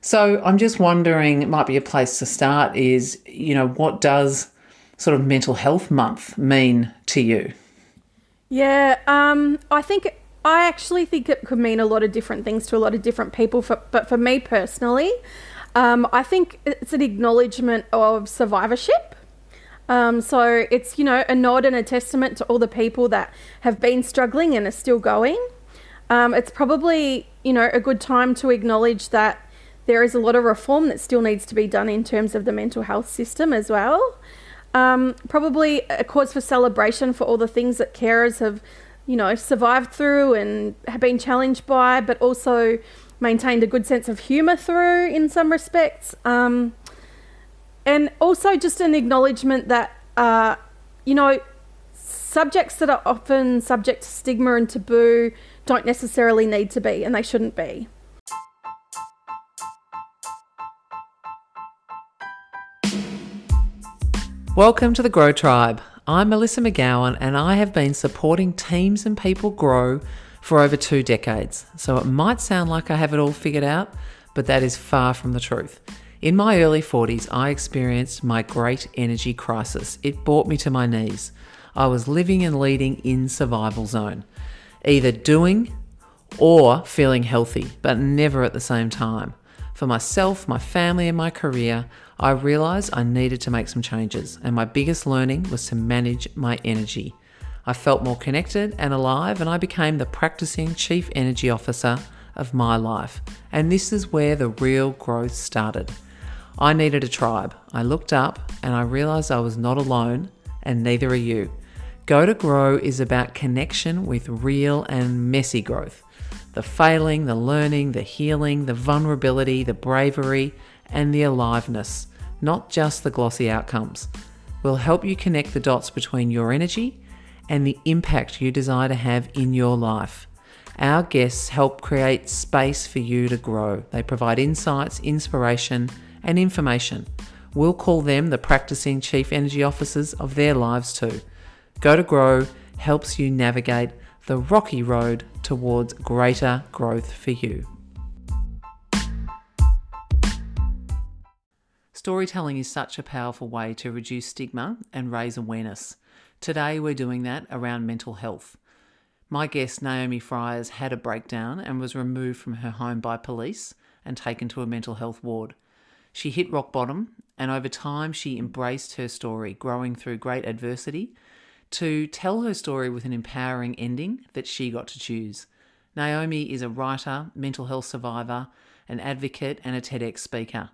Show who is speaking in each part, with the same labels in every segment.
Speaker 1: So I'm just wondering, it might be a place to start is, you know, what does sort of mental health month mean to you?
Speaker 2: Yeah, um, I think I actually think it could mean a lot of different things to a lot of different people. For, but for me personally, um, I think it's an acknowledgement of survivorship. Um, so it's you know a nod and a testament to all the people that have been struggling and are still going. Um, it's probably you know a good time to acknowledge that there is a lot of reform that still needs to be done in terms of the mental health system as well. Um, probably a cause for celebration for all the things that carers have, you know, survived through and have been challenged by, but also maintained a good sense of humour through in some respects. Um, and also just an acknowledgement that, uh, you know, subjects that are often subject to stigma and taboo don't necessarily need to be, and they shouldn't be.
Speaker 1: Welcome to the Grow Tribe. I'm Melissa McGowan and I have been supporting teams and people grow for over two decades. So it might sound like I have it all figured out, but that is far from the truth. In my early 40s, I experienced my great energy crisis. It brought me to my knees. I was living and leading in survival zone, either doing or feeling healthy, but never at the same time. For myself, my family, and my career, I realised I needed to make some changes, and my biggest learning was to manage my energy. I felt more connected and alive, and I became the practicing chief energy officer of my life. And this is where the real growth started. I needed a tribe. I looked up and I realised I was not alone, and neither are you. Go to Grow is about connection with real and messy growth the failing, the learning, the healing, the vulnerability, the bravery, and the aliveness, not just the glossy outcomes. We'll help you connect the dots between your energy and the impact you desire to have in your life. Our guests help create space for you to grow. They provide insights, inspiration, and information. We'll call them the practicing chief energy officers of their lives too. Go to Grow helps you navigate the rocky road towards greater growth for you. Storytelling is such a powerful way to reduce stigma and raise awareness. Today, we're doing that around mental health. My guest, Naomi Fryers, had a breakdown and was removed from her home by police and taken to a mental health ward. She hit rock bottom, and over time, she embraced her story, growing through great adversity to tell her story with an empowering ending that she got to choose. Naomi is a writer, mental health survivor, an advocate, and a TEDx speaker.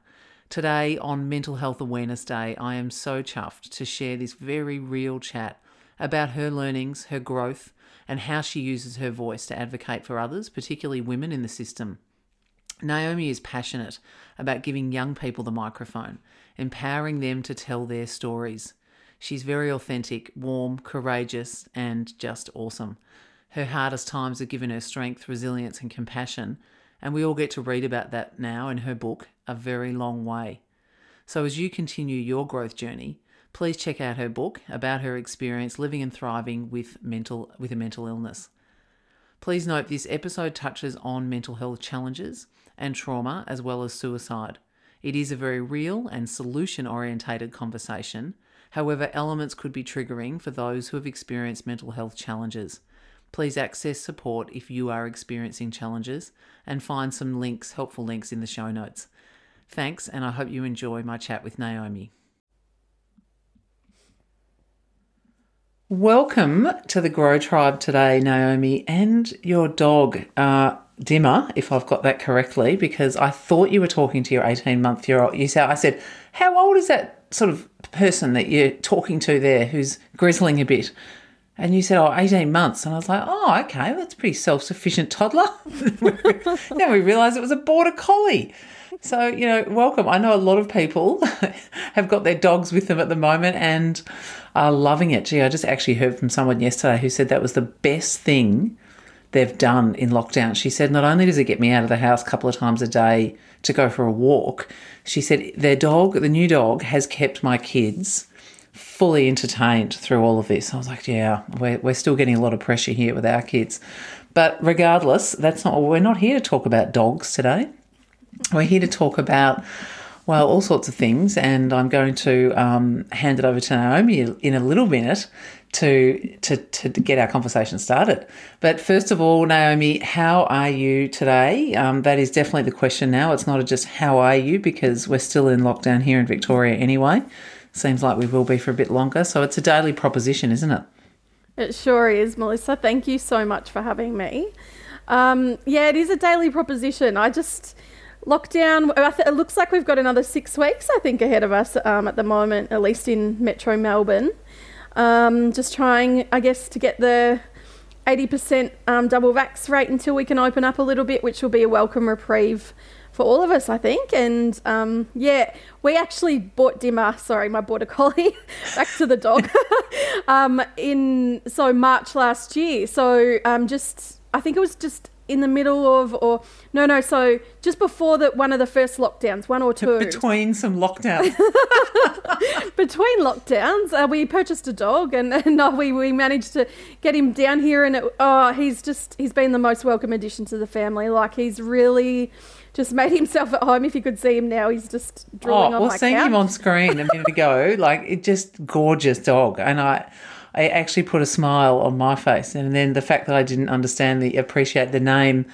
Speaker 1: Today, on Mental Health Awareness Day, I am so chuffed to share this very real chat about her learnings, her growth, and how she uses her voice to advocate for others, particularly women in the system. Naomi is passionate about giving young people the microphone, empowering them to tell their stories. She's very authentic, warm, courageous, and just awesome. Her hardest times have given her strength, resilience, and compassion, and we all get to read about that now in her book, A Very Long Way. So, as you continue your growth journey, please check out her book about her experience living and thriving with mental with a mental illness. Please note this episode touches on mental health challenges and trauma as well as suicide. It is a very real and solution orientated conversation. However, elements could be triggering for those who have experienced mental health challenges. Please access support if you are experiencing challenges and find some links, helpful links in the show notes. Thanks, and I hope you enjoy my chat with Naomi. Welcome to the Grow Tribe today, Naomi, and your dog, uh, Dimma, if I've got that correctly, because I thought you were talking to your 18 month year old. You said, I said, How old is that sort of person that you're talking to there who's grizzling a bit? And you said, oh, 18 months. And I was like, oh, okay, that's pretty self sufficient toddler. then we realised it was a border collie. So, you know, welcome. I know a lot of people have got their dogs with them at the moment and are loving it. Gee, I just actually heard from someone yesterday who said that was the best thing they've done in lockdown. She said, not only does it get me out of the house a couple of times a day to go for a walk, she said, their dog, the new dog, has kept my kids fully entertained through all of this. I was like, yeah, we're, we're still getting a lot of pressure here with our kids. But regardless, that's not, we're not here to talk about dogs today. We're here to talk about, well, all sorts of things, and I'm going to um, hand it over to Naomi in a little minute to, to, to get our conversation started. But first of all, Naomi, how are you today? Um, that is definitely the question now. It's not just how are you because we're still in lockdown here in Victoria anyway. Seems like we will be for a bit longer. So it's a daily proposition, isn't it?
Speaker 2: It sure is, Melissa. Thank you so much for having me. Um, yeah, it is a daily proposition. I just lockdown. It looks like we've got another six weeks, I think, ahead of us um, at the moment, at least in Metro Melbourne. Um, just trying, I guess, to get the 80% um, double vax rate until we can open up a little bit, which will be a welcome reprieve for all of us, I think. And um, yeah, we actually bought Dimma, sorry, my border collie, back to the dog, um, in so March last year. So um, just, I think it was just in the middle of, or no, no, so just before the one of the first lockdowns, one or two.
Speaker 1: Between some lockdowns.
Speaker 2: Between lockdowns, uh, we purchased a dog, and, and uh, we we managed to get him down here, and it, oh, he's just he's been the most welcome addition to the family. Like he's really just made himself at home. If you could see him now, he's just drooling
Speaker 1: oh,
Speaker 2: on
Speaker 1: well,
Speaker 2: my
Speaker 1: seeing
Speaker 2: couch.
Speaker 1: him on screen a minute ago, like it just gorgeous dog, and I. I actually put a smile on my face, and then the fact that I didn't understand the appreciate the name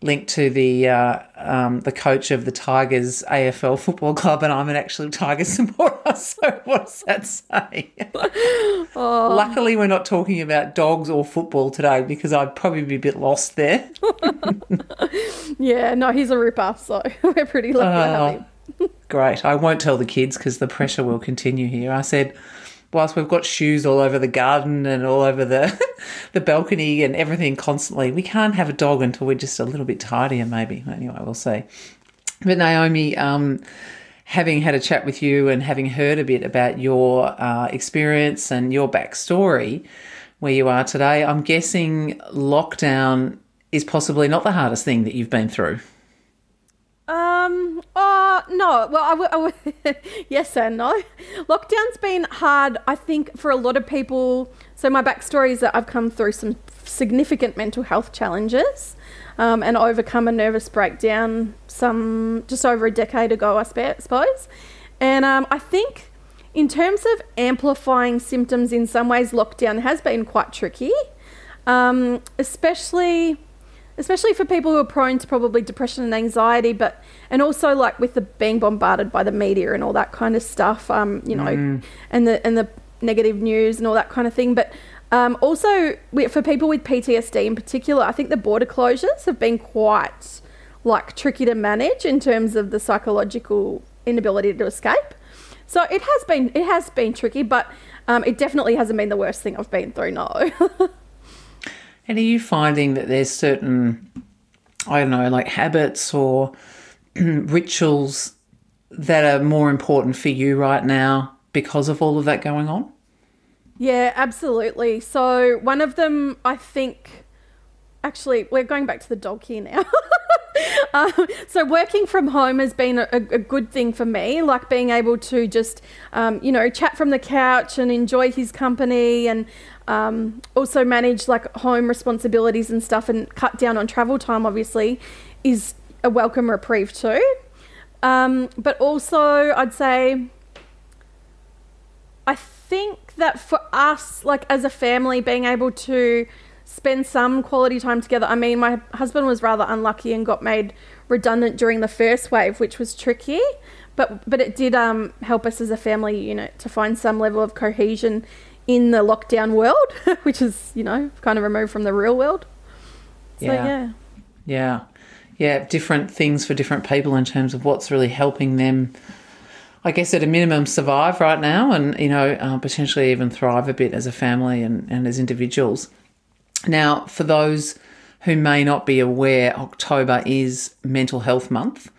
Speaker 1: linked to the uh, um, the coach of the Tigers AFL football club, and I'm an actual Tiger supporter. So what does that say?
Speaker 2: Oh.
Speaker 1: Luckily, we're not talking about dogs or football today because I'd probably be a bit lost there.
Speaker 2: Yeah, no, he's a ripper, so we're pretty lucky to have him.
Speaker 1: Great. I won't tell the kids because the pressure will continue here. I said, whilst we've got shoes all over the garden and all over the the balcony and everything constantly, we can't have a dog until we're just a little bit tidier, maybe. Anyway, we'll see. But Naomi, um, having had a chat with you and having heard a bit about your uh, experience and your backstory, where you are today, I'm guessing lockdown is possibly not the hardest thing that you've been through.
Speaker 2: Um. Oh no. Well, I, w- I w- yes and no. Lockdown's been hard. I think for a lot of people. So my backstory is that I've come through some significant mental health challenges, um, and overcome a nervous breakdown some just over a decade ago, I suppose. And um, I think in terms of amplifying symptoms, in some ways, lockdown has been quite tricky, um, especially especially for people who are prone to probably depression and anxiety, but and also like with the being bombarded by the media and all that kind of stuff, um, you know, and the and the negative news and all that kind of thing. But um, also for people with PTSD in particular, I think the border closures have been quite like tricky to manage in terms of the psychological inability to escape. So it has been it has been tricky, but um, it definitely hasn't been the worst thing I've been through. No.
Speaker 1: And are you finding that there's certain, I don't know, like habits or rituals that are more important for you right now because of all of that going on?
Speaker 2: Yeah, absolutely. So one of them, I think, actually, we're going back to the dog here now. um, so working from home has been a, a good thing for me, like being able to just, um, you know, chat from the couch and enjoy his company, and um, also manage like home responsibilities and stuff, and cut down on travel time. Obviously, is a welcome reprieve too. Um, but also, I'd say I think that for us, like as a family, being able to spend some quality time together. I mean, my husband was rather unlucky and got made redundant during the first wave, which was tricky. But but it did um, help us as a family unit to find some level of cohesion in the lockdown world, which is you know kind of removed from the real world. So
Speaker 1: Yeah.
Speaker 2: yeah.
Speaker 1: Yeah. Yeah. Different things for different people in terms of what's really helping them, I guess, at a minimum, survive right now and, you know, uh, potentially even thrive a bit as a family and, and as individuals. Now, for those who may not be aware, October is Mental Health Month.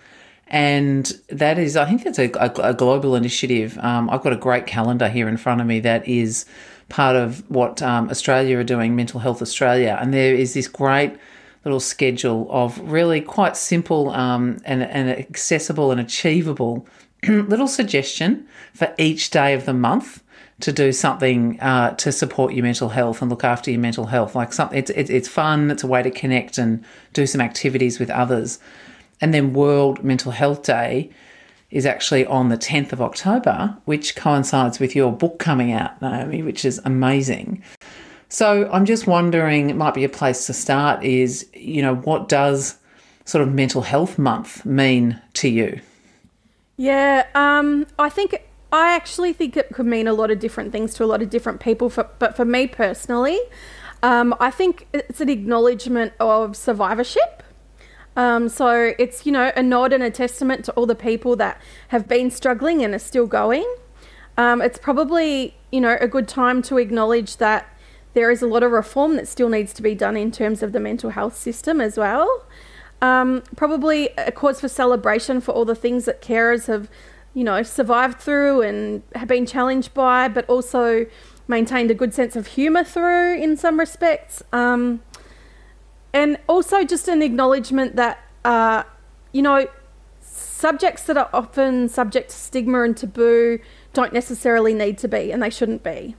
Speaker 1: And that is, I think that's a, a, a global initiative. Um, I've got a great calendar here in front of me that is part of what um, Australia are doing, Mental Health Australia. And there is this great little schedule of really quite simple um, and, and accessible and achievable little suggestion for each day of the month to do something uh, to support your mental health and look after your mental health. Like something, it's, it's it's fun. It's a way to connect and do some activities with others. And then World Mental Health Day is actually on the 10th of October, which coincides with your book coming out, Naomi, which is amazing. So I'm just wondering, it might be a place to start is, you know, what does sort of mental health month mean to you?
Speaker 2: Yeah, um, I think I actually think it could mean a lot of different things to a lot of different people. For, but for me personally, um, I think it's an acknowledgement of survivorship. Um, so it's, you know, a nod and a testament to all the people that have been struggling and are still going. Um, it's probably, you know, a good time to acknowledge that there is a lot of reform that still needs to be done in terms of the mental health system as well. Um, probably a cause for celebration for all the things that carers have, you know, survived through and have been challenged by, but also maintained a good sense of humour through in some respects. Um, and also just an acknowledgement that, uh, you know, subjects that are often subject to stigma and taboo don't necessarily need to be, and they shouldn't be.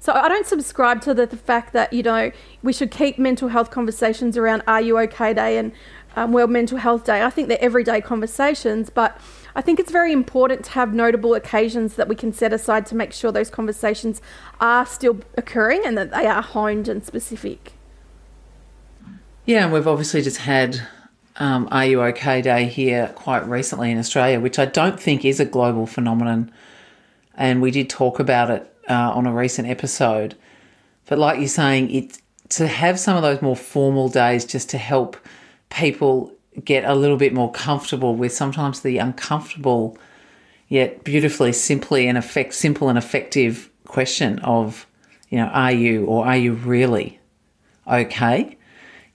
Speaker 2: So I don't subscribe to the, the fact that you know we should keep mental health conversations around Are You OK Day and um, World Mental Health Day. I think they're everyday conversations, but I think it's very important to have notable occasions that we can set aside to make sure those conversations are still occurring and that they are honed and specific.
Speaker 1: Yeah, and we've obviously just had um, Are You OK Day here quite recently in Australia, which I don't think is a global phenomenon. And we did talk about it uh, on a recent episode. But like you're saying, it to have some of those more formal days just to help people get a little bit more comfortable with sometimes the uncomfortable yet beautifully simply and effect simple and effective question of you know are you or are you really okay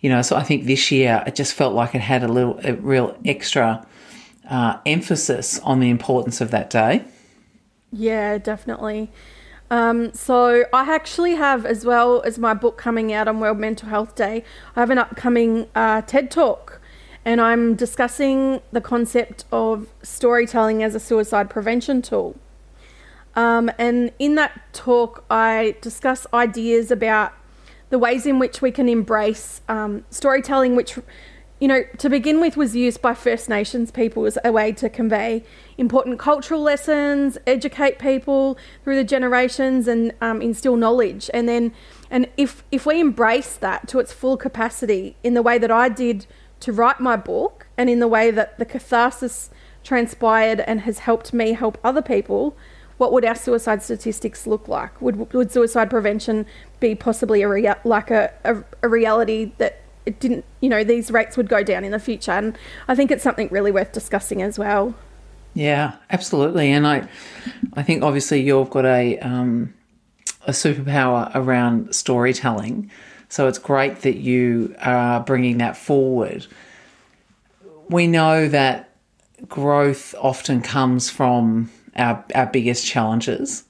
Speaker 1: you know so i think this year it just felt like it had a little a real extra uh, emphasis on the importance of that day.
Speaker 2: Yeah definitely. Um, so I actually have, as well as my book coming out on World Mental Health Day, I have an upcoming uh, TED Talk, and I'm discussing the concept of storytelling as a suicide prevention tool. Um, and in that talk, I discuss ideas about the ways in which we can embrace um, storytelling, which you know, to begin with, was used by First Nations people as a way to convey important cultural lessons, educate people through the generations, and um, instill knowledge. And then, and if if we embrace that to its full capacity in the way that I did to write my book, and in the way that the catharsis transpired and has helped me help other people, what would our suicide statistics look like? Would would suicide prevention be possibly a rea- like a, a, a reality that it didn't, you know, these rates would go down in the future. And I think it's something really worth discussing as well.
Speaker 1: Yeah, absolutely. And I, I think obviously you've got a um, a superpower around storytelling, so it's great that you are bringing that forward. We know that growth often comes from our our biggest challenges,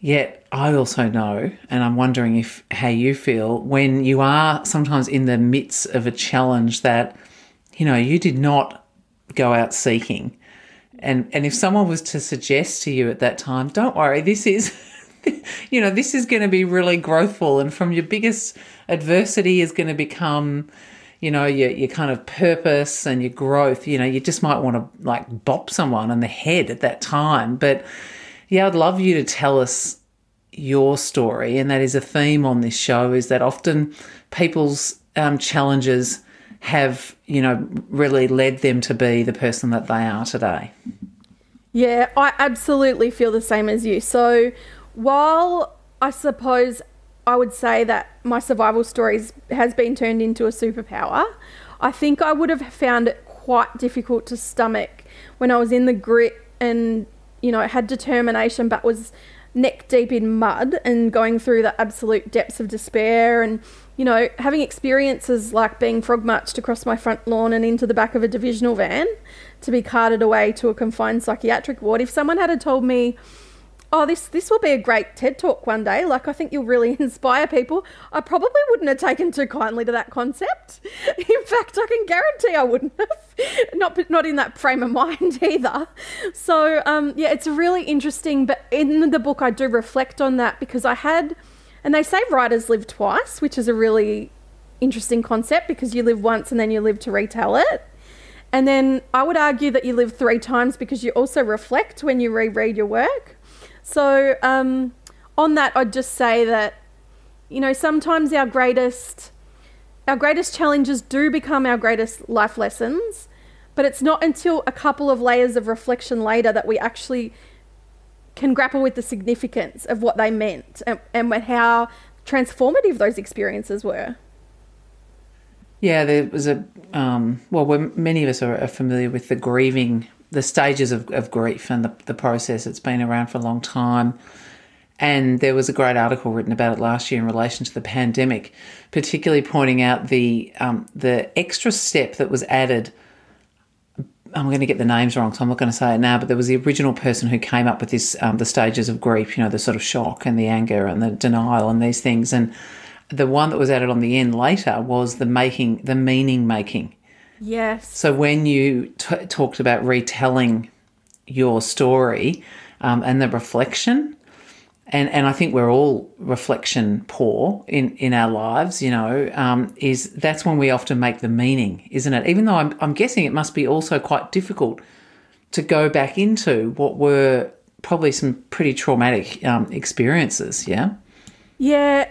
Speaker 1: Yet I also know, and I'm wondering if how you feel when you are sometimes in the midst of a challenge that, you know, you did not go out seeking. And and if someone was to suggest to you at that time, don't worry, this is you know, this is going to be really growthful and from your biggest adversity is going to become you know your, your kind of purpose and your growth you know you just might want to like bop someone on the head at that time but yeah, I'd love you to tell us your story. And that is a theme on this show is that often people's um, challenges have, you know, really led them to be the person that they are today.
Speaker 2: Yeah, I absolutely feel the same as you. So while I suppose I would say that my survival stories has been turned into a superpower, I think I would have found it quite difficult to stomach when I was in the grit and you know, had determination but was neck deep in mud and going through the absolute depths of despair and you know having experiences like being frog marched across my front lawn and into the back of a divisional van to be carted away to a confined psychiatric ward. If someone had told me oh, this this will be a great TED talk one day. Like, I think you'll really inspire people. I probably wouldn't have taken too kindly to that concept. In fact, I can guarantee I wouldn't have. Not not in that frame of mind either. So, um, yeah, it's really interesting. But in the book, I do reflect on that because I had, and they say writers live twice, which is a really interesting concept because you live once and then you live to retell it. And then I would argue that you live three times because you also reflect when you reread your work. So, um, on that, I'd just say that, you know, sometimes our greatest our greatest challenges do become our greatest life lessons, but it's not until a couple of layers of reflection later that we actually can grapple with the significance of what they meant and, and how transformative those experiences were.
Speaker 1: Yeah, there was a um, well, many of us are, are, familiar with the grieving, the stages of, of grief and the, the process. It's been around for a long time. And there was a great article written about it last year in relation to the pandemic, particularly pointing out the um, the extra step that was added. I'm going to get the names wrong, so I'm not going to say it now. But there was the original person who came up with this, um, the stages of grief, you know, the sort of shock and the anger and the denial and these things. And the one that was added on the end later was the making, the meaning making.
Speaker 2: Yes.
Speaker 1: So when you t- talked about retelling your story um, and the reflection, and and I think we're all reflection poor in in our lives. You know, um, is that's when we often make the meaning, isn't it? Even though I'm I'm guessing it must be also quite difficult to go back into what were probably some pretty traumatic um, experiences. Yeah.
Speaker 2: Yeah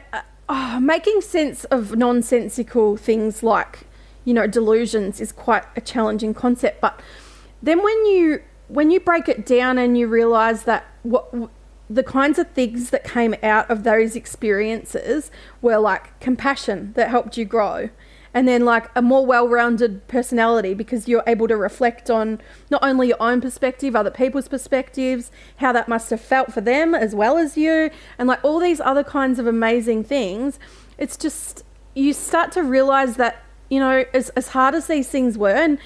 Speaker 2: oh, making sense of nonsensical things like, you know, delusions is quite a challenging concept. But then when you when you break it down and you realize that what the kinds of things that came out of those experiences were like compassion that helped you grow and then like a more well-rounded personality because you're able to reflect on not only your own perspective other people's perspectives how that must have felt for them as well as you and like all these other kinds of amazing things it's just you start to realize that you know as, as hard as these things were and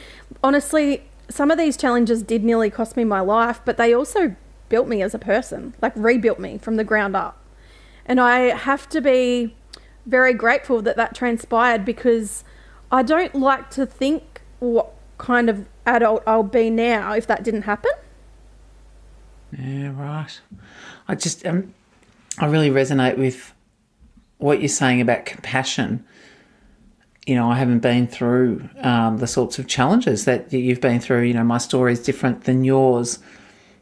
Speaker 2: honestly some of these challenges did nearly cost me my life but they also built me as a person like rebuilt me from the ground up and i have to be very grateful that that transpired because I don't like to think what kind of adult I'll be now if that didn't happen.
Speaker 1: Yeah, right. I just um, I really resonate with what you're saying about compassion. You know, I haven't been through um, the sorts of challenges that you've been through. You know, my story is different than yours.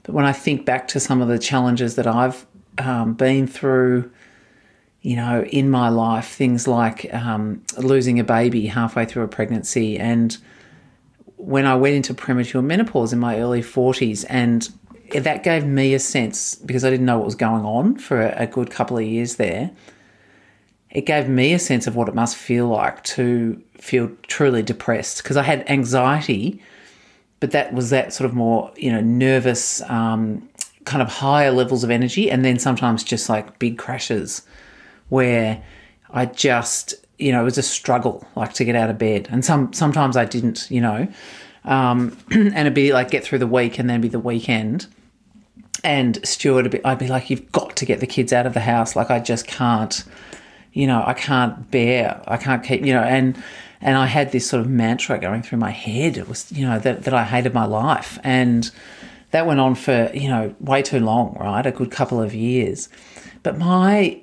Speaker 1: But when I think back to some of the challenges that I've um, been through, you know, in my life, things like um, losing a baby halfway through a pregnancy. And when I went into premature menopause in my early 40s, and that gave me a sense, because I didn't know what was going on for a, good couple of years there, it gave me a sense of what it must feel like to feel truly depressed because I had anxiety, but that was that sort of more, you know, nervous, um, kind of higher levels of energy, and then sometimes just like big crashes where I just, you know, it was a struggle, like to get out of bed. And some sometimes I didn't, you know, um, and it'd be like get through the week and then be the weekend. And Stuart, I'd be like, you've got to get the kids out of the house. Like I just can't, you know, I can't bear, I can't keep, you know, and and I had this sort of mantra going through my head. It was, you know, that that I hated my life, and that went on for you know way too long, right? A good couple of years. But my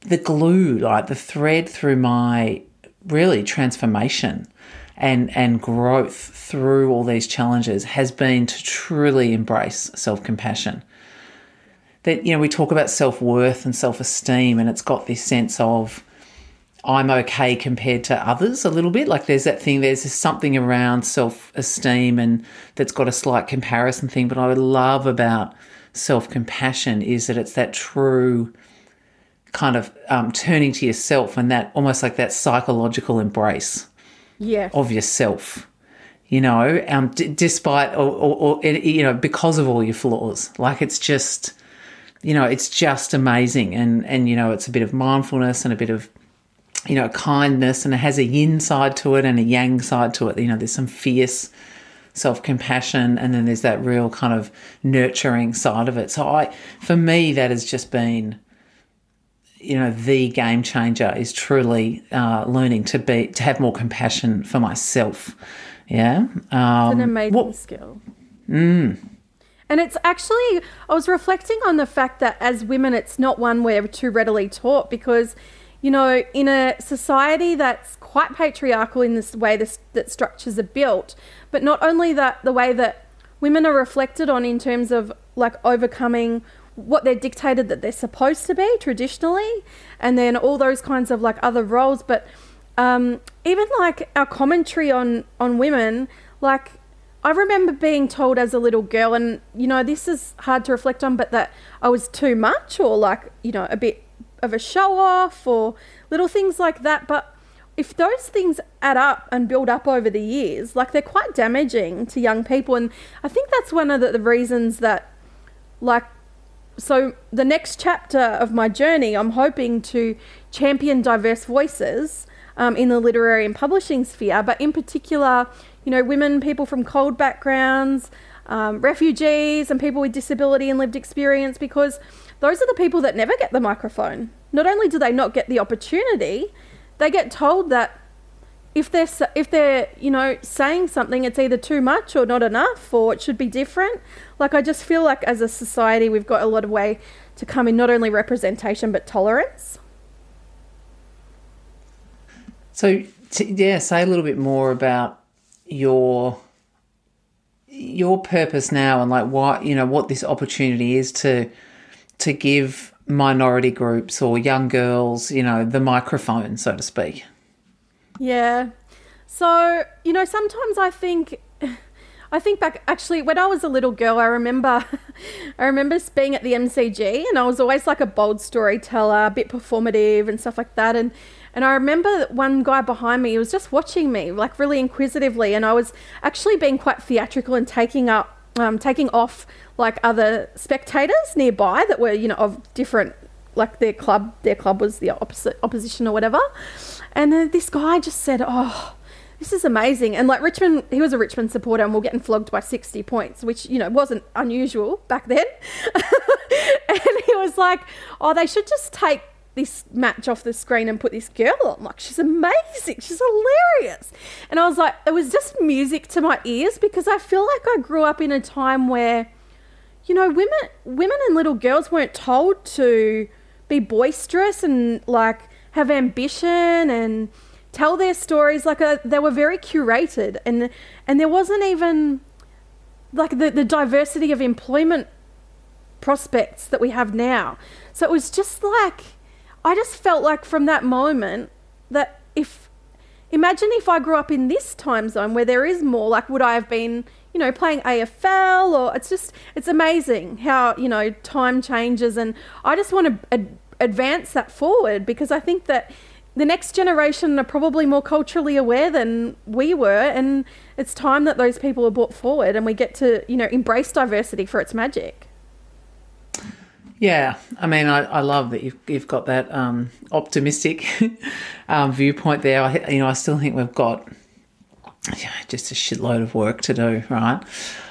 Speaker 1: the glue, like the thread through my really transformation and and growth through all these challenges has been to truly embrace self-compassion. That you know, we talk about self-worth and self-esteem and it's got this sense of I'm okay compared to others a little bit. Like there's that thing, there's something around self esteem and that's got a slight comparison thing. But I would love about self compassion is that it's that true kind of um, turning to yourself and that almost like that psychological embrace
Speaker 2: yeah.
Speaker 1: of yourself you know um, d- despite or, or, or, you know because of all your flaws like it's just you know it's just amazing and and you know it's a bit of mindfulness and a bit of you know kindness and it has a yin side to it and a yang side to it you know there's some fierce self-compassion and then there's that real kind of nurturing side of it so i for me that has just been you know the game changer is truly uh, learning to be to have more compassion for myself. Yeah, um,
Speaker 2: it's an amazing what, skill.
Speaker 1: Mm.
Speaker 2: And it's actually, I was reflecting on the fact that as women, it's not one we're too readily taught because, you know, in a society that's quite patriarchal in this way this, that structures are built, but not only that, the way that women are reflected on in terms of like overcoming what they're dictated that they're supposed to be traditionally, and then all those kinds of like other roles, but um, even like our commentary on on women, like I remember being told as a little girl, and you know, this is hard to reflect on, but that I was too much or like, you know, a bit of a show off or little things like that. But if those things add up and build up over the years, like they're quite damaging to young people. And I think that's one of the, the reasons that, like, so the next chapter of my journey, I'm hoping to champion diverse voices um, in the literary and publishing sphere, but in particular, you know, women, people from CALD backgrounds, um, refugees, and people with disability and lived experience, because those are the people that never get the microphone. Not only do they not get the opportunity, they get told that if they're if they're you know saying something, it's either too much or not enough, or it should be different. Like I just feel like as a society, we've got a lot of way to come in not only representation but tolerance.
Speaker 1: So yeah, say a little bit more about your your purpose now and like what you know what this opportunity is to to give minority groups or young girls you know the microphone so to speak
Speaker 2: yeah so you know sometimes i think I think back actually when I was a little girl, I remember I remember being at the MCG and I was always like a bold storyteller, a bit performative and stuff like that. And and I remember one guy behind me, was just watching me, like really inquisitively, and I was actually being quite theatrical and taking up, um, taking off like other spectators nearby that were, you know, of different, like their club, their club was the opposite opposition or whatever. And this guy just said, "Oh, this is amazing. And like Richmond, he was a Richmond supporter and we're getting flogged by 60 points, which, you know, wasn't unusual back then. and he was like, oh, they should just take this match off the screen and put this girl on. Like, she's amazing. She's hilarious. And I was like, it was just music to my ears because I feel like I grew up in a time where, you know, women, women and little girls weren't told to be boisterous and like have ambition and tell their stories like uh, they were very curated and and there wasn't even like the, the diversity of employment prospects that we have now. So it was just like I just felt like from that moment that if imagine if I grew up in this time zone where there is more, like would I have been, you know, playing AFL or it's just it's amazing how, you know, time changes and I just want to ad- advance that forward because I think that the next generation are probably more culturally aware than we were and it's time that those people are brought forward and we get to, you know, embrace diversity for its magic.
Speaker 1: Yeah, I mean, I, I love that you've, you've got that um, optimistic um, viewpoint there. I, you know, I still think we've got yeah, just a shitload of work to do, right?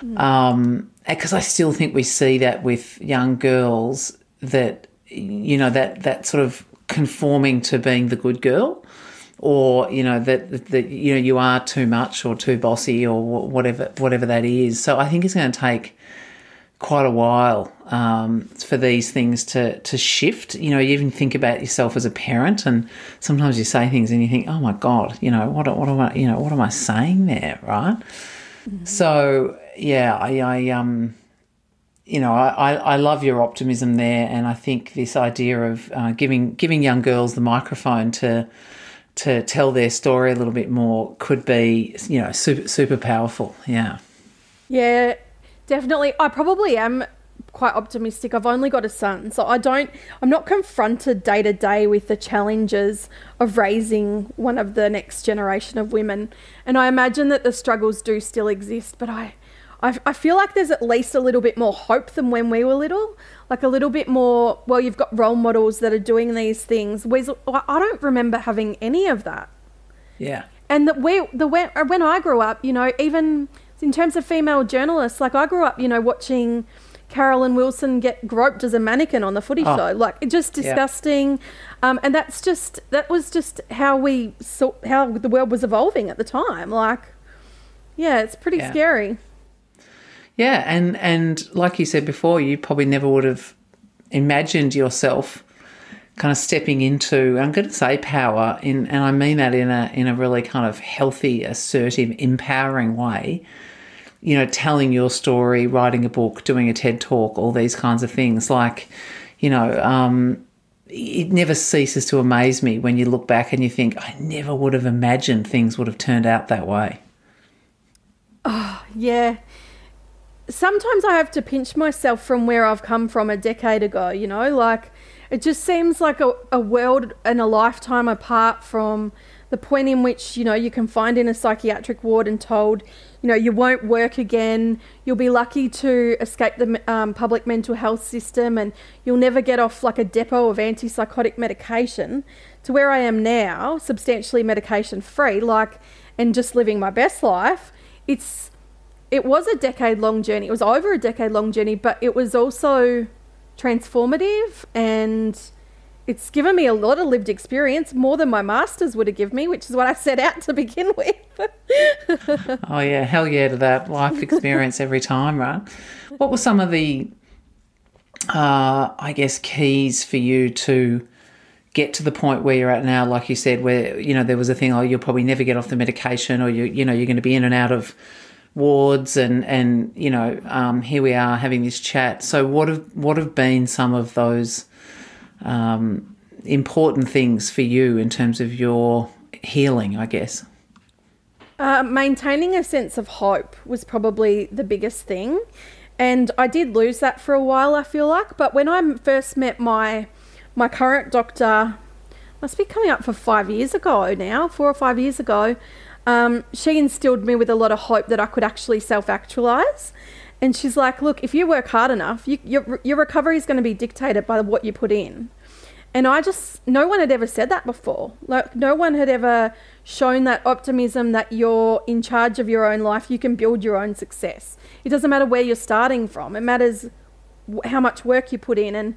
Speaker 1: Mm. Um, because I still think we see that with young girls that you know that that sort of conforming to being the good girl, or you know that that you know you are too much or too bossy or whatever whatever that is. So I think it's going to take quite a while um, for these things to to shift. You know, you even think about yourself as a parent, and sometimes you say things and you think, "Oh my god, you know what? What am I? You know, what am I saying there?" Right? Mm-hmm. So yeah, I, I um, you know, I, I love your optimism there, and I think this idea of uh, giving giving young girls the microphone to to tell their story a little bit more could be, you know, super super powerful. Yeah.
Speaker 2: Yeah, definitely. I probably am quite optimistic. I've only got a son, so I don't I'm not confronted day to day with the challenges of raising one of the next generation of women. And I imagine that the struggles do still exist, but I I, I feel like there's at least a little bit more hope than when we were little. Like a little bit more, well, you've got role models that are doing these things. I don't remember having any of that.
Speaker 1: Yeah.
Speaker 2: And that we, the when, when I grew up, you know, even in terms of female journalists, like I grew up, you know, watching Caroline Wilson get groped as a mannequin on the footy oh, show. Like just disgusting. Yeah. Um, and that's just that was just how we saw how the world was evolving at the time. Like, yeah, it's pretty yeah. scary.
Speaker 1: Yeah, and and like you said before, you probably never would have imagined yourself kind of stepping into I'm going to say power in and I mean that in a in a really kind of healthy, assertive, empowering way. You know, telling your story, writing a book, doing a TED talk, all these kinds of things. Like, you know, um, it never ceases to amaze me when you look back and you think, I never would have imagined things would have turned out that way.
Speaker 2: Oh, yeah. Sometimes I have to pinch myself from where I've come from a decade ago, you know, like it just seems like a, a world and a lifetime apart from the point in which, you know, you can find in a psychiatric ward and told, you know, you won't work again, you'll be lucky to escape the um, public mental health system and you'll never get off like a depot of antipsychotic medication, to where I am now, substantially medication free, like, and just living my best life. It's, it was a decade long journey. It was over a decade long journey, but it was also transformative and it's given me a lot of lived experience, more than my masters would have given me, which is what I set out to begin with.
Speaker 1: oh yeah, hell yeah to that life experience every time, right? What were some of the, uh, I guess, keys for you to get to the point where you're at now? Like you said, where you know there was a thing, oh, you'll probably never get off the medication, or you you know you're going to be in and out of wards, and and you know um, here we are having this chat. So what have what have been some of those um, important things for you in terms of your healing, I guess?
Speaker 2: Uh, maintaining a sense of hope was probably the biggest thing. And I did lose that for a while, I feel like. But when I first met my my current doctor, must be coming up for five years ago now, four or five years ago, um, she instilled me with a lot of hope that I could actually self actualize. And she's like, look, if you work hard enough, you, your, your recovery is going to be dictated by what you put in. And I just, no one had ever said that before. Like, no one had ever shown that optimism that you're in charge of your own life, you can build your own success. It doesn't matter where you're starting from, it matters how much work you put in. And,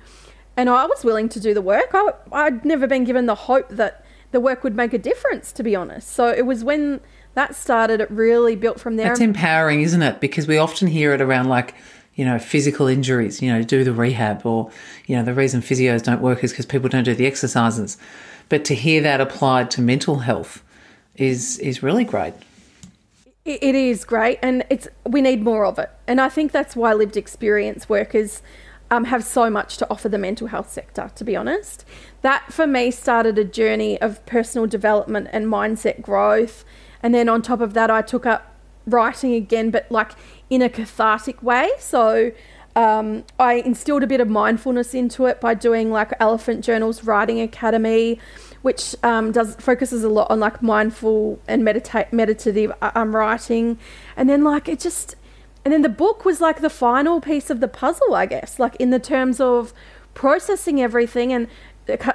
Speaker 2: and I was willing to do the work. I, I'd never been given the hope that the work would make a difference, to be honest. So it was when that started, it really built from there.
Speaker 1: It's empowering, isn't it? Because we often hear it around like, you know, physical injuries, you know, do the rehab, or, you know, the reason physios don't work is because people don't do the exercises. But to hear that applied to mental health is is really great.
Speaker 2: It is great, and it's we need more of it. And I think that's why lived experience workers um, have so much to offer the mental health sector. To be honest, that for me started a journey of personal development and mindset growth, and then on top of that, I took up writing again, but like in a cathartic way. So um, I instilled a bit of mindfulness into it by doing like Elephant Journals Writing Academy, which um, does focuses a lot on like mindful and meditative uh, um, writing, and then like it just, and then the book was like the final piece of the puzzle, I guess, like in the terms of processing everything and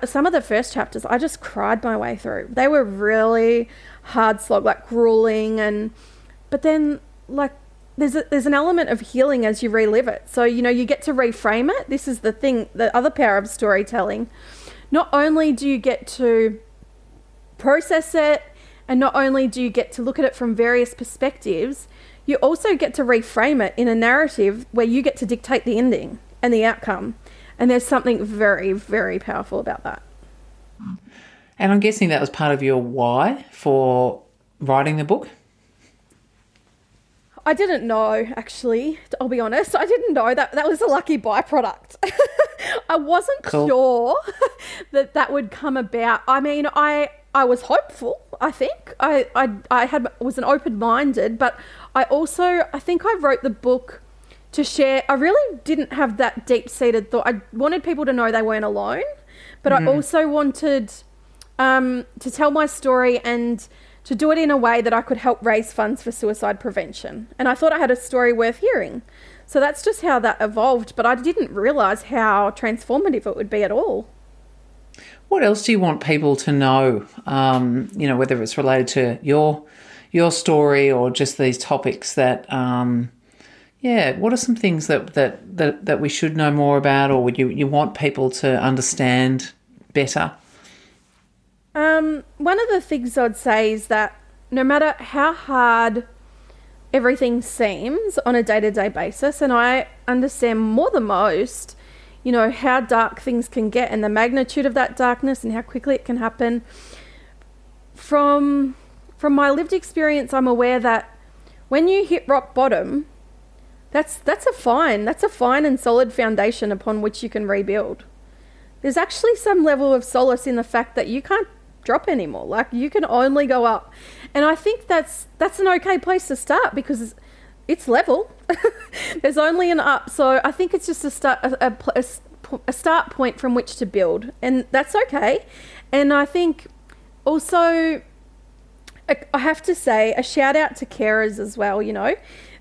Speaker 2: some of the first chapters I just cried my way through. They were really hard slog, like grueling and but then like there's a, there's an element of healing as you relive it. So you know you get to reframe it. This is the thing, the other power of storytelling. Not only do you get to process it, and not only do you get to look at it from various perspectives, you also get to reframe it in a narrative where you get to dictate the ending and the outcome. And there's something very, very powerful about that.
Speaker 1: And I'm guessing that was part of your why for writing the book?
Speaker 2: I didn't know, actually. I'll be honest. I didn't know that that was a lucky byproduct. I wasn't cool. sure that that would come about. I mean, I I was hopeful. I think I I, I had was an open minded, but I also I think I wrote the book to share. I really didn't have that deep seated thought. I wanted people to know they weren't alone, but mm-hmm. I also wanted um, to tell my story and to do it in a way that I could help raise funds for suicide prevention. And I thought I had a story worth hearing. So that's just how that evolved, but I didn't realize how transformative it would be at all.
Speaker 1: What else do you want people to know? Um, you know, whether it's related to your your story or just these topics that, um, yeah. What are some things that, that that that we should know more about, or would you you want people to understand better?
Speaker 2: Um, one of the things I'd say is that no matter how hard everything seems on a day to day basis, and I understand more than most, you know, how dark things can get and the magnitude of that darkness and how quickly it can happen. From from my lived experience, I'm aware that when you hit rock bottom, that's that's a fine, that's a fine and solid foundation upon which you can rebuild. There's actually some level of solace in the fact that you can't drop anymore. Like you can only go up. And I think that's that's an okay place to start because it's level. There's only an up, so I think it's just a start a, a, a, start point from which to build, and that's okay. And I think also I have to say a shout out to carers as well. You know,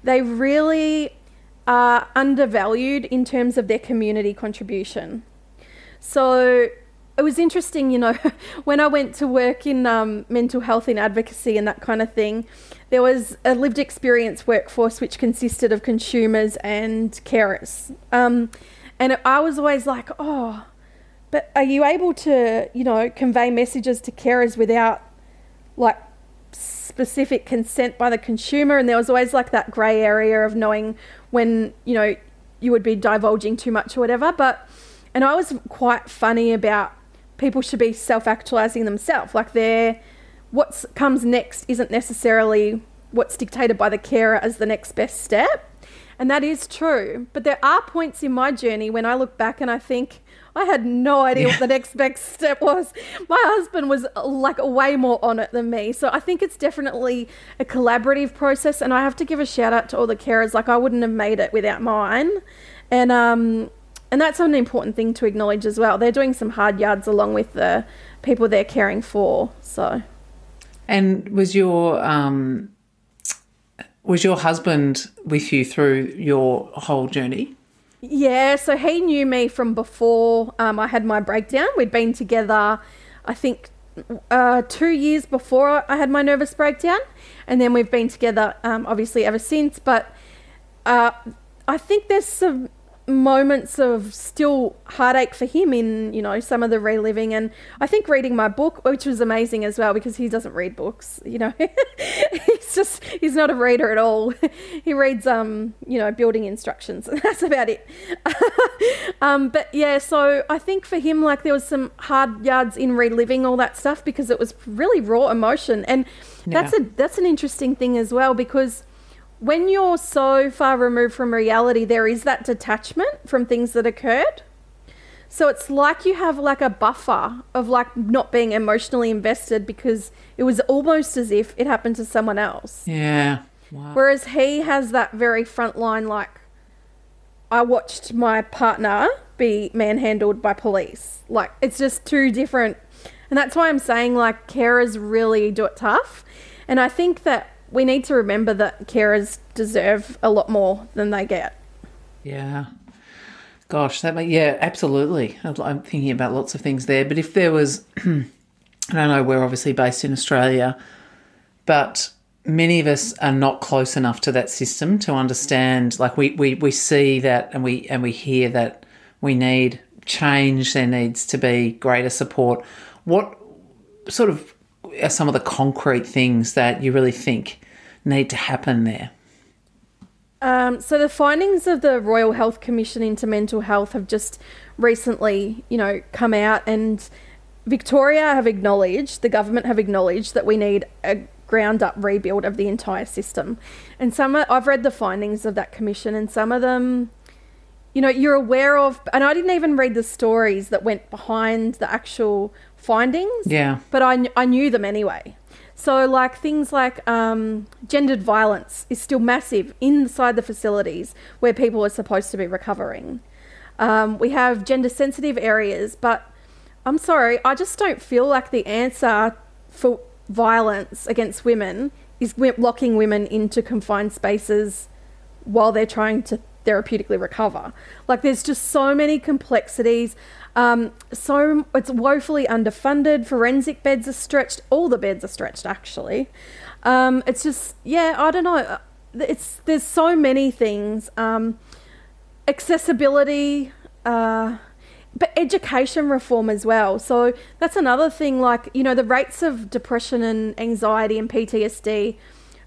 Speaker 2: they really are undervalued in terms of their community contribution. So it was interesting, you know, when I went to work in um, mental health and advocacy and that kind of thing, there was a lived experience workforce which consisted of consumers and carers. Um, and I was always like, oh, but are you able to, you know, convey messages to carers without like specific consent by the consumer? And there was always like that grey area of knowing when, you know, you would be divulging too much or whatever. But, and I was quite funny about people should be self actualizing themselves. Like they're what comes next isn't necessarily what's dictated by the carer as the next best step. And that is true. But there are points in my journey when I look back and I think, I had no idea yeah. what the next best step was. My husband was like way more on it than me. So I think it's definitely a collaborative process. And I have to give a shout out to all the carers. Like I wouldn't have made it without mine. And um, and that's an important thing to acknowledge as well. They're doing some hard yards along with the people they're caring for. So,
Speaker 1: and was your um, was your husband with you through your whole journey?
Speaker 2: Yeah, so he knew me from before um, I had my breakdown. We'd been together, I think, uh, two years before I had my nervous breakdown, and then we've been together, um, obviously, ever since. But uh, I think there's some moments of still heartache for him in you know some of the reliving. And i think reading my book which was amazing as well because he doesn't read books you know. He's just he's not a reader at all. He reads um you know building instructions. And that's about it. Um but yeah so i think for him like there was some hard yards in reliving all that stuff because it was really raw emotion. And yeah. that's a that's an interesting thing as well because when you're so far removed from reality, there is that detachment from things that occurred. So it's like you have like a buffer of like not being emotionally invested because it was almost as if it happened to someone else.
Speaker 1: Yeah.
Speaker 2: Wow. Whereas he has that very front line like I watched my partner be manhandled by police. Like it's just two different and that's why I'm saying like carers really do it tough. And I think that we need to remember that carers deserve a lot more than they get.
Speaker 1: Yeah. Gosh, that may, yeah, absolutely. I'm thinking about lots of things there. But if there was, I don't know, we're obviously based in Australia, but many of us are not close enough to that system to understand. Like we, we, we see that and we and we hear that we need change. There needs to be greater support. What sort of are some of the concrete things that you really think need to happen there?
Speaker 2: Um, so the findings of the Royal Health Commission into mental health have just recently, you know, come out, and Victoria have acknowledged, the government have acknowledged that we need a ground up rebuild of the entire system. And some, I've read the findings of that commission, and some of them, you know, you're aware of, and I didn't even read the stories that went behind the actual findings.
Speaker 1: Yeah.
Speaker 2: But I, I knew them anyway. So, like things like um, gendered violence is still massive inside the facilities where people are supposed to be recovering. Um, we have gender sensitive areas, but I'm sorry, I just don't feel like the answer for violence against women is locking women into confined spaces while they're trying to therapeutically recover. Like, there's just so many complexities. Um, so it's woefully underfunded. Forensic beds are stretched. All the beds are stretched, actually. Um, it's just, yeah, I don't know. It's there's so many things. Um, accessibility, uh, but education reform as well. So that's another thing. Like you know, the rates of depression and anxiety and PTSD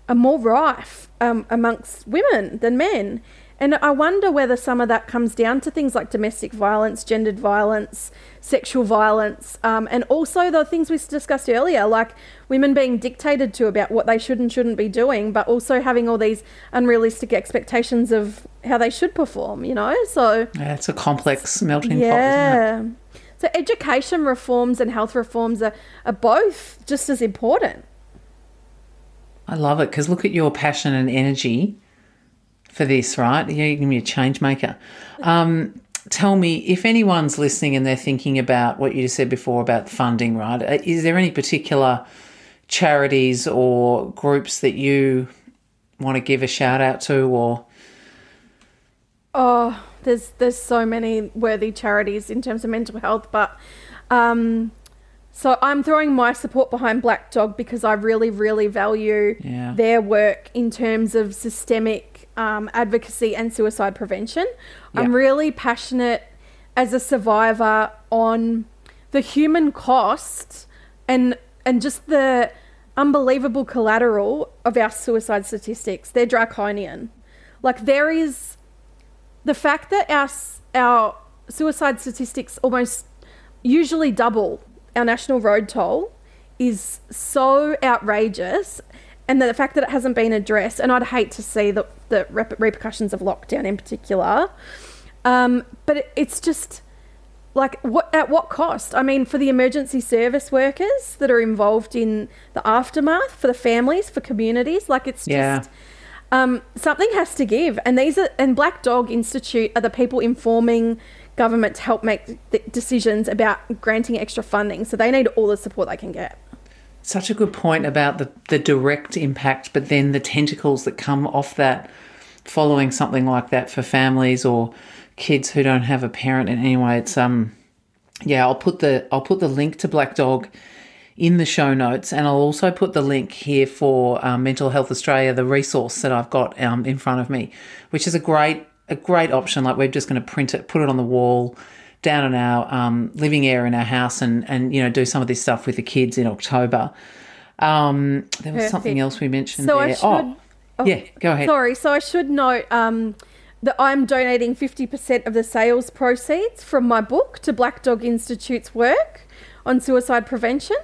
Speaker 2: are more rife um, amongst women than men. And I wonder whether some of that comes down to things like domestic violence, gendered violence, sexual violence, um, and also the things we discussed earlier, like women being dictated to about what they should and shouldn't be doing, but also having all these unrealistic expectations of how they should perform, you know? So.
Speaker 1: Yeah, it's a complex melting
Speaker 2: yeah. pot. Yeah. So education reforms and health reforms are, are both just as important.
Speaker 1: I love it because look at your passion and energy for this, right? You're going to be a change maker. Um, tell me if anyone's listening and they're thinking about what you just said before about funding, right? Uh, is there any particular charities or groups that you want to give a shout out to or?
Speaker 2: Oh, there's there's so many worthy charities in terms of mental health, but um, so I'm throwing my support behind Black Dog because I really, really value yeah. their work in terms of systemic um, advocacy and suicide prevention. Yeah. I'm really passionate as a survivor on the human cost and and just the unbelievable collateral of our suicide statistics. They're draconian. Like there is the fact that our our suicide statistics almost usually double our national road toll is so outrageous and the fact that it hasn't been addressed and i'd hate to see the, the repercussions of lockdown in particular um, but it, it's just like what at what cost i mean for the emergency service workers that are involved in the aftermath for the families for communities like it's yeah. just um, something has to give, and these are and Black Dog Institute are the people informing government to help make decisions about granting extra funding. So they need all the support they can get.
Speaker 1: Such a good point about the the direct impact, but then the tentacles that come off that following something like that for families or kids who don't have a parent in any way. It's um yeah, I'll put the I'll put the link to Black Dog in the show notes, and I'll also put the link here for um, Mental Health Australia, the resource that I've got um, in front of me, which is a great a great option. Like we're just going to print it, put it on the wall, down in our um, living area in our house, and and you know do some of this stuff with the kids in October. Um, there was Perfect. something else we mentioned so there. I should, oh, oh, yeah, go ahead.
Speaker 2: Sorry, so I should note um, that I'm donating 50% of the sales proceeds from my book to Black Dog Institute's work on suicide prevention.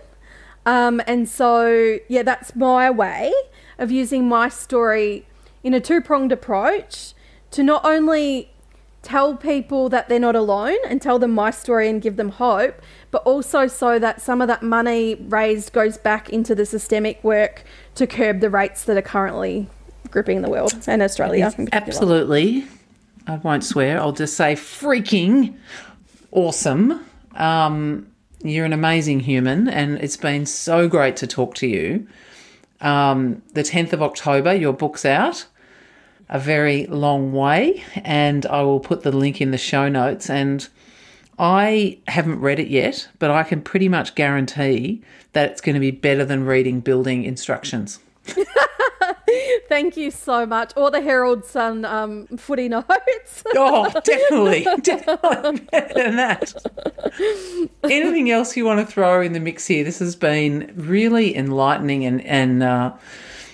Speaker 2: Um, and so, yeah, that's my way of using my story in a two pronged approach to not only tell people that they're not alone and tell them my story and give them hope, but also so that some of that money raised goes back into the systemic work to curb the rates that are currently gripping the world and Australia.
Speaker 1: Absolutely. I won't swear. I'll just say freaking awesome. Um, you're an amazing human, and it's been so great to talk to you. Um, the 10th of October, your book's out. A very long way, and I will put the link in the show notes. And I haven't read it yet, but I can pretty much guarantee that it's going to be better than reading building instructions.
Speaker 2: Thank you so much. Or the Herald Sun um, footy notes.
Speaker 1: oh, definitely. Definitely better than that. Anything else you want to throw in the mix here? This has been really enlightening and, and uh,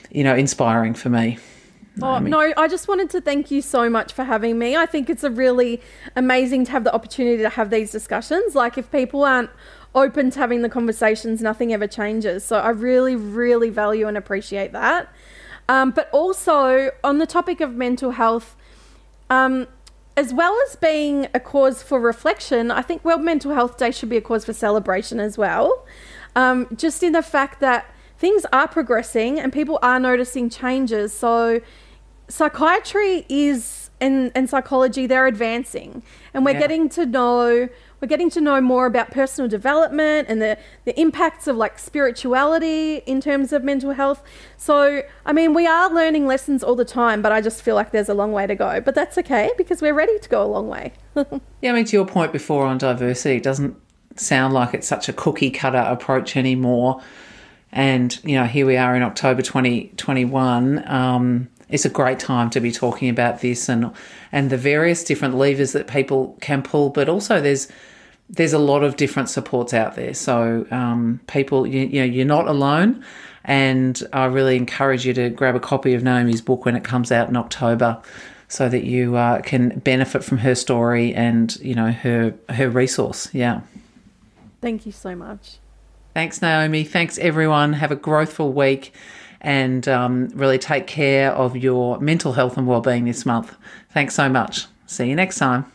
Speaker 1: you know, inspiring for me.
Speaker 2: Oh, no, I just wanted to thank you so much for having me. I think it's a really amazing to have the opportunity to have these discussions. Like, if people aren't open to having the conversations, nothing ever changes. So, I really, really value and appreciate that. Um, but also, on the topic of mental health, um, as well as being a cause for reflection, I think World Mental Health Day should be a cause for celebration as well. Um, just in the fact that things are progressing and people are noticing changes. So, psychiatry is and, and psychology, they're advancing, and we're yeah. getting to know we're getting to know more about personal development and the, the impacts of like spirituality in terms of mental health. So, I mean, we are learning lessons all the time, but I just feel like there's a long way to go. But that's okay because we're ready to go a long way.
Speaker 1: yeah, I mean, to your point before on diversity, it doesn't sound like it's such a cookie cutter approach anymore. And, you know, here we are in October 2021. Um, it's a great time to be talking about this and and the various different levers that people can pull. But also, there's there's a lot of different supports out there. So um, people, you, you know, you're not alone. And I really encourage you to grab a copy of Naomi's book when it comes out in October. so that you uh, can benefit from her story and you know her her resource. Yeah.
Speaker 2: Thank you so much.
Speaker 1: Thanks, Naomi. Thanks, everyone. Have a growthful week and um, really take care of your mental health and well-being this month. Thanks so much. See you next time.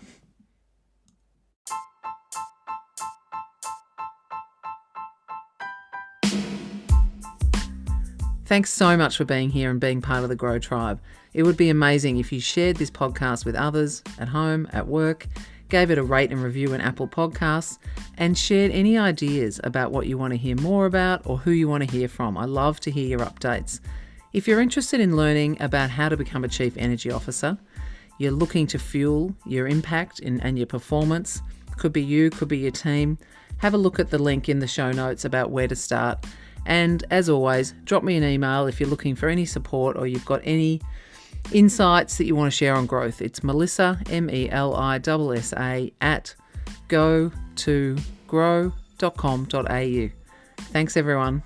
Speaker 1: Thanks so much for being here and being part of the Grow Tribe. It would be amazing if you shared this podcast with others at home, at work, gave it a rate and review in Apple Podcasts, and shared any ideas about what you want to hear more about or who you want to hear from. I love to hear your updates. If you're interested in learning about how to become a Chief Energy Officer, you're looking to fuel your impact in, and your performance, could be you, could be your team, have a look at the link in the show notes about where to start. And as always, drop me an email if you're looking for any support or you've got any insights that you want to share on growth. It's Melissa, M E L I S S A, at go to grow.com.au. Thanks, everyone.